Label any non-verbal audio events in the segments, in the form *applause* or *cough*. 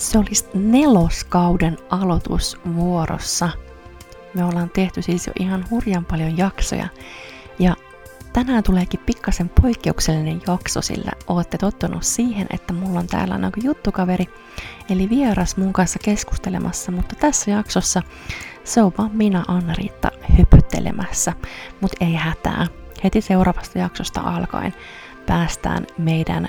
Se olisi neloskauden aloitus vuorossa. Me ollaan tehty siis jo ihan hurjan paljon jaksoja. Ja tänään tuleekin pikkasen poikkeuksellinen jakso, sillä olette tottunut siihen, että mulla on täällä on juttukaveri, eli vieras mun kanssa keskustelemassa, mutta tässä jaksossa se on vaan minä Anna-Riitta hypyttelemässä, mutta ei hätää. Heti seuraavasta jaksosta alkaen päästään meidän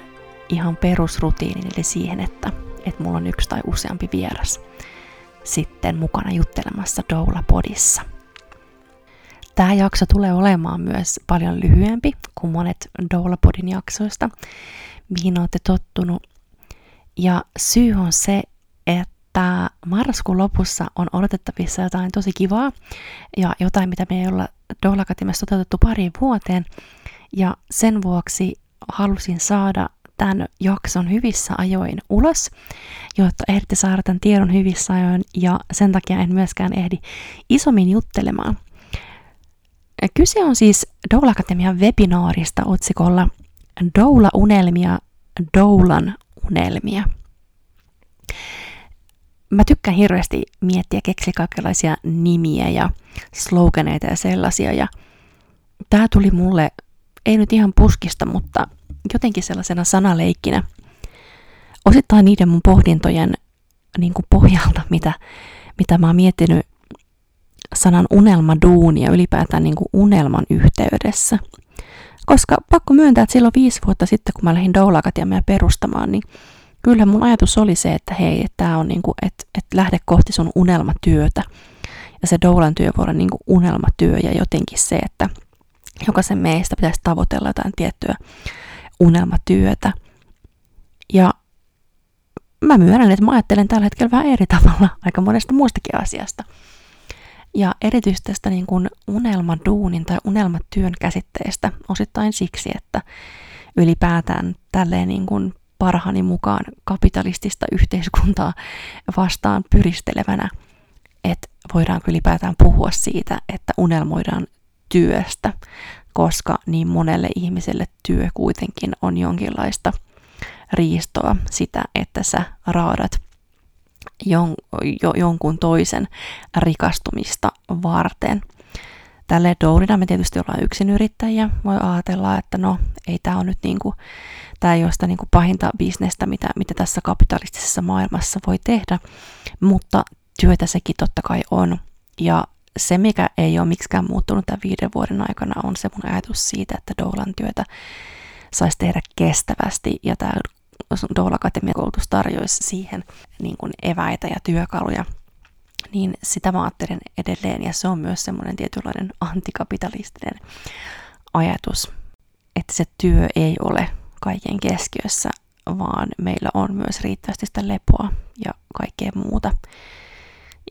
ihan perusrutiinin, eli siihen, että että mulla on yksi tai useampi vieras sitten mukana juttelemassa Doula-podissa. Tämä jakso tulee olemaan myös paljon lyhyempi kuin monet Doula-podin jaksoista, mihin olette tottunut. Ja syy on se, että marraskuun lopussa on odotettavissa jotain tosi kivaa ja jotain, mitä me ei olla Doula toteutettu pariin vuoteen. Ja sen vuoksi halusin saada tämän jakson hyvissä ajoin ulos, jotta ehditte saada tämän tiedon hyvissä ajoin ja sen takia en myöskään ehdi isommin juttelemaan. Kyse on siis Doula Akatemian webinaarista otsikolla Doula-unelmia, Doulan unelmia. Mä tykkään hirveästi miettiä keksiä kaikenlaisia nimiä ja sloganeita ja sellaisia. Ja tää tuli mulle, ei nyt ihan puskista, mutta jotenkin sellaisena sanaleikkinä. Osittain niiden mun pohdintojen niin kuin pohjalta, mitä, mitä mä oon miettinyt sanan unelmaduunia ylipäätään niin kuin unelman yhteydessä. Koska pakko myöntää, että silloin viisi vuotta sitten, kun mä lähdin Doula-akatemiaa perustamaan, niin kyllä mun ajatus oli se, että hei, tämä on niin kuin, että, että lähde kohti sun unelmatyötä. Ja se Doulan työ voi olla niin kuin unelmatyö ja jotenkin se, että jokaisen meistä pitäisi tavoitella jotain tiettyä unelmatyötä. Ja mä myönnän, että mä ajattelen tällä hetkellä vähän eri tavalla *laughs* aika monesta muustakin asiasta. Ja erityisesti tästä niin kuin unelmaduunin tai unelmatyön käsitteestä osittain siksi, että ylipäätään tälleen niin kuin parhaani mukaan kapitalistista yhteiskuntaa vastaan pyristelevänä, että voidaan ylipäätään puhua siitä, että unelmoidaan työstä koska niin monelle ihmiselle työ kuitenkin on jonkinlaista riistoa sitä, että sä raadat jon, jo, jonkun toisen rikastumista varten. Tälle dourina me tietysti ollaan yksinyrittäjiä. Voi ajatella, että no ei tämä on nyt niinku, tämä ei ole sitä niinku pahinta bisnestä, mitä, mitä tässä kapitalistisessa maailmassa voi tehdä, mutta työtä sekin totta kai on. Ja se, mikä ei ole miksikään muuttunut tämän viiden vuoden aikana, on se mun ajatus siitä, että Doulan työtä saisi tehdä kestävästi ja tämä Doula Akatemian koulutus tarjoaisi siihen niin kuin eväitä ja työkaluja. Niin sitä mä ajattelen edelleen ja se on myös semmoinen tietynlainen antikapitalistinen ajatus, että se työ ei ole kaiken keskiössä, vaan meillä on myös riittävästi sitä lepoa ja kaikkea muuta.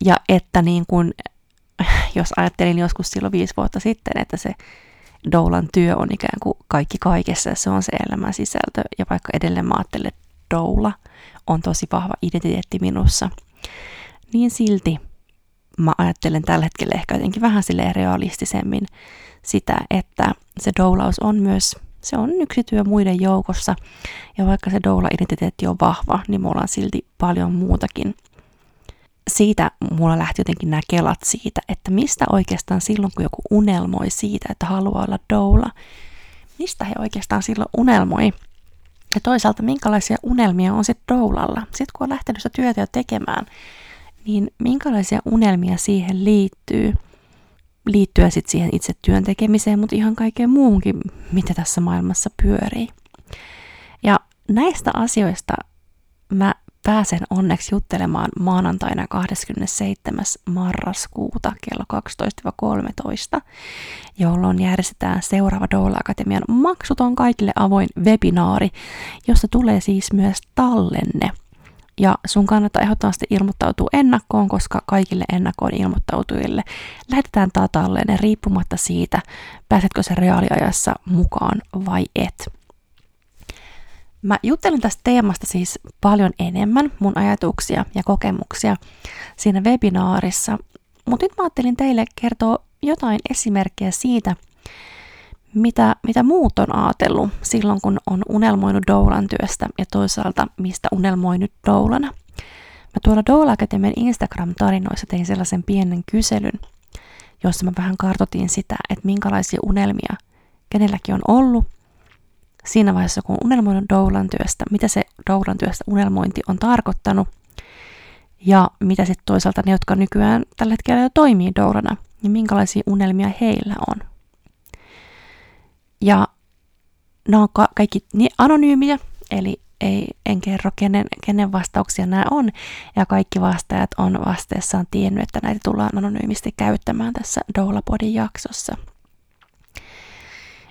Ja että niin kuin jos ajattelin joskus silloin viisi vuotta sitten, että se doulan työ on ikään kuin kaikki kaikessa ja se on se elämän sisältö. Ja vaikka edelleen mä ajattelen, että doula on tosi vahva identiteetti minussa, niin silti mä ajattelen tällä hetkellä ehkä jotenkin vähän sille realistisemmin sitä, että se doulaus on myös, se on yksi työ muiden joukossa. Ja vaikka se doula-identiteetti on vahva, niin mulla on silti paljon muutakin siitä mulla lähti jotenkin nämä kelat siitä, että mistä oikeastaan silloin, kun joku unelmoi siitä, että haluaa olla doula, mistä he oikeastaan silloin unelmoi. Ja toisaalta, minkälaisia unelmia on sitten doulalla. Sitten kun on lähtenyt sitä työtä jo tekemään, niin minkälaisia unelmia siihen liittyy, liittyen sitten siihen itse työn tekemiseen, mutta ihan kaikkeen muuhunkin, mitä tässä maailmassa pyörii. Ja näistä asioista mä pääsen onneksi juttelemaan maanantaina 27. marraskuuta kello 12-13, jolloin järjestetään seuraava Doula Akatemian maksuton kaikille avoin webinaari, jossa tulee siis myös tallenne. Ja sun kannattaa ehdottomasti ilmoittautua ennakkoon, koska kaikille ennakkoon ilmoittautujille lähetetään taas talleenne riippumatta siitä, pääsetkö se reaaliajassa mukaan vai et. Mä juttelen tästä teemasta siis paljon enemmän, mun ajatuksia ja kokemuksia siinä webinaarissa, mutta nyt mä ajattelin teille kertoa jotain esimerkkejä siitä, mitä, mitä muut on ajatellut silloin, kun on unelmoinut doulan työstä ja toisaalta mistä unelmoi nyt doulana. Mä tuolla Doula Academyn Instagram-tarinoissa tein sellaisen pienen kyselyn, jossa mä vähän kartotin sitä, että minkälaisia unelmia kenelläkin on ollut siinä vaiheessa, kun unelmoinut doulan työstä, mitä se doulan työstä unelmointi on tarkoittanut ja mitä sitten toisaalta ne, jotka nykyään tällä hetkellä jo toimii doulana, niin minkälaisia unelmia heillä on. Ja nämä on kaikki niin anonyymiä, eli ei, en kerro, kenen, kenen vastauksia nämä on, ja kaikki vastaajat on vasteessaan tiennyt, että näitä tullaan anonyymisti käyttämään tässä Doulapodin jaksossa.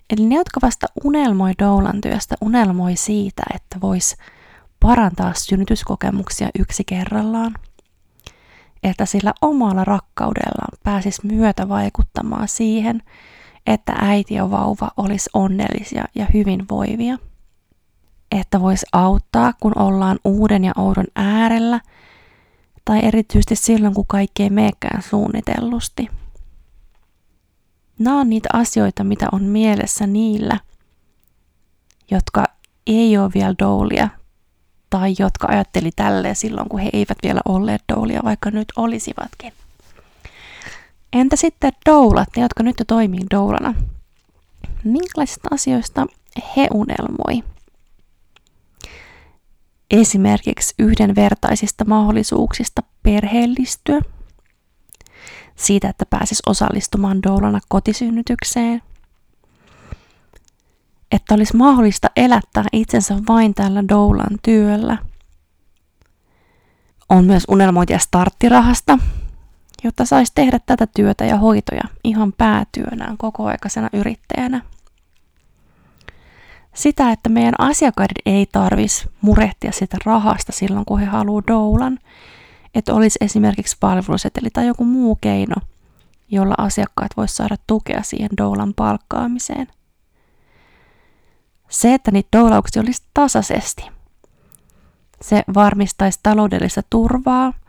Eli ne, jotka vasta unelmoi Doulan työstä, unelmoi siitä, että vois parantaa synnytyskokemuksia yksi kerrallaan, että sillä omalla rakkaudellaan pääsis myötä vaikuttamaan siihen, että äiti ja vauva olisi onnellisia ja hyvinvoivia. Että voisi auttaa, kun ollaan uuden ja oudon äärellä, tai erityisesti silloin, kun kaikki ei meekään suunnitellusti. Nämä on niitä asioita, mitä on mielessä niillä, jotka ei ole vielä doulia, tai jotka ajatteli tälleen silloin, kun he eivät vielä olleet doulia, vaikka nyt olisivatkin. Entä sitten doulat, ne jotka nyt jo toimii doulana? Minkälaisista asioista he unelmoi? Esimerkiksi yhdenvertaisista mahdollisuuksista perheellistyä, siitä, että pääsis osallistumaan doulana kotisynnytykseen, että olisi mahdollista elättää itsensä vain tällä doulan työllä. On myös unelmointia starttirahasta, jotta saisi tehdä tätä työtä ja hoitoja ihan päätyönään kokoaikaisena yrittäjänä. Sitä, että meidän asiakkaiden ei tarvitsisi murehtia sitä rahasta silloin, kun he haluaa doulan, että olisi esimerkiksi palveluseteli tai joku muu keino, jolla asiakkaat voisivat saada tukea siihen doulan palkkaamiseen. Se, että niitä doulauksia olisi tasaisesti. Se varmistaisi taloudellista turvaa –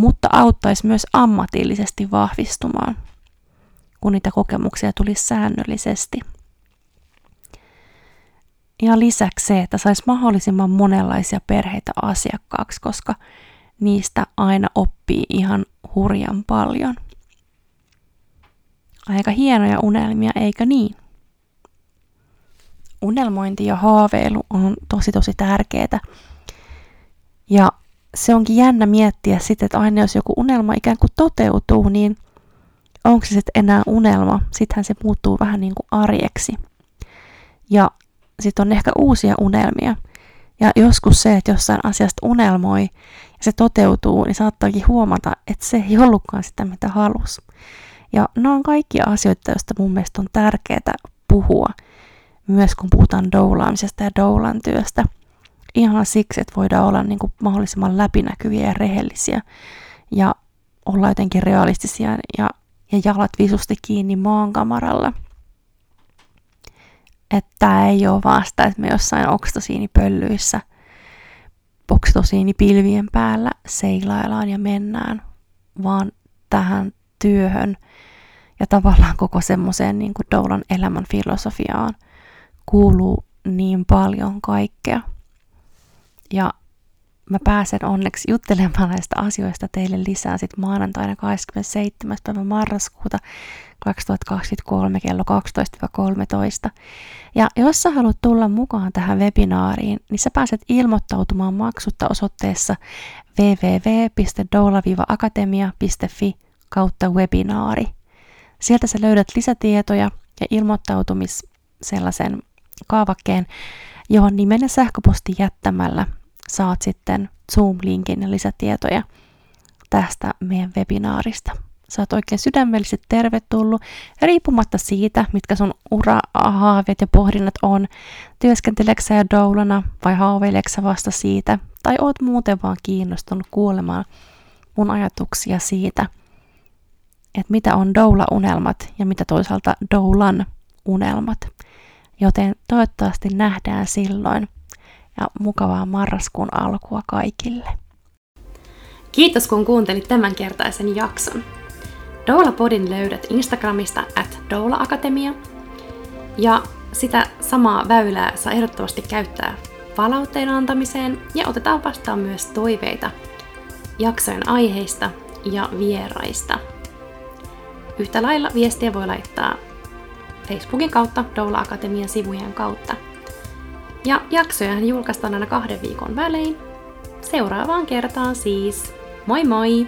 mutta auttaisi myös ammatillisesti vahvistumaan, kun niitä kokemuksia tulisi säännöllisesti. Ja lisäksi se, että saisi mahdollisimman monenlaisia perheitä asiakkaaksi, koska niistä aina oppii ihan hurjan paljon. Aika hienoja unelmia, eikö niin? Unelmointi ja haaveilu on tosi tosi tärkeää. Ja se onkin jännä miettiä sitten, että aina jos joku unelma ikään kuin toteutuu, niin onko se sitten enää unelma? Sittenhän se muuttuu vähän niin kuin arjeksi. Ja sitten on ehkä uusia unelmia. Ja joskus se, että jossain asiasta unelmoi ja se toteutuu, niin saattaakin huomata, että se ei ollutkaan sitä, mitä halusi. Ja nämä on kaikki asioita, joista mun mielestä on tärkeää puhua, myös kun puhutaan doulaamisesta ja doulan työstä – ihan siksi, että voidaan olla niin kuin mahdollisimman läpinäkyviä ja rehellisiä ja olla jotenkin realistisia ja, ja jalat visusti kiinni maankamaralla. Että tämä ei ole vasta, että me jossain oksitosiinipöllyissä, oksitosiinipilvien päällä seilaillaan ja mennään, vaan tähän työhön ja tavallaan koko semmoiseen niin kuin Doulan elämän filosofiaan kuuluu niin paljon kaikkea – ja mä pääsen onneksi juttelemaan näistä asioista teille lisää sitten maanantaina 27. päivä marraskuuta 2023 kello 12-13. Ja jos sä haluat tulla mukaan tähän webinaariin, niin sä pääset ilmoittautumaan maksutta osoitteessa www.doula-akatemia.fi kautta webinaari. Sieltä sä löydät lisätietoja ja ilmoittautumis sellaisen kaavakkeen, johon nimen ja sähköposti jättämällä saat sitten Zoom-linkin ja lisätietoja tästä meidän webinaarista. Oot oikein sydämellisesti tervetullut, ja riippumatta siitä, mitkä sun ura-haaveet ja pohdinnat on, työskenteleksä sä doulana vai haaveileksä vasta siitä, tai oot muuten vaan kiinnostunut kuulemaan mun ajatuksia siitä, että mitä on doula-unelmat ja mitä toisaalta doulan unelmat. Joten toivottavasti nähdään silloin ja mukavaa marraskuun alkua kaikille. Kiitos kun kuuntelit tämänkertaisen jakson. Doula-podin löydät Instagramista at Doula Akatemia. Ja sitä samaa väylää saa ehdottomasti käyttää palautteen antamiseen ja otetaan vastaan myös toiveita jaksojen aiheista ja vieraista. Yhtä lailla viestiä voi laittaa Facebookin kautta Doula Akatemian sivujen kautta. Ja jaksoja julkaistaan aina kahden viikon välein. Seuraavaan kertaan siis. Moi moi!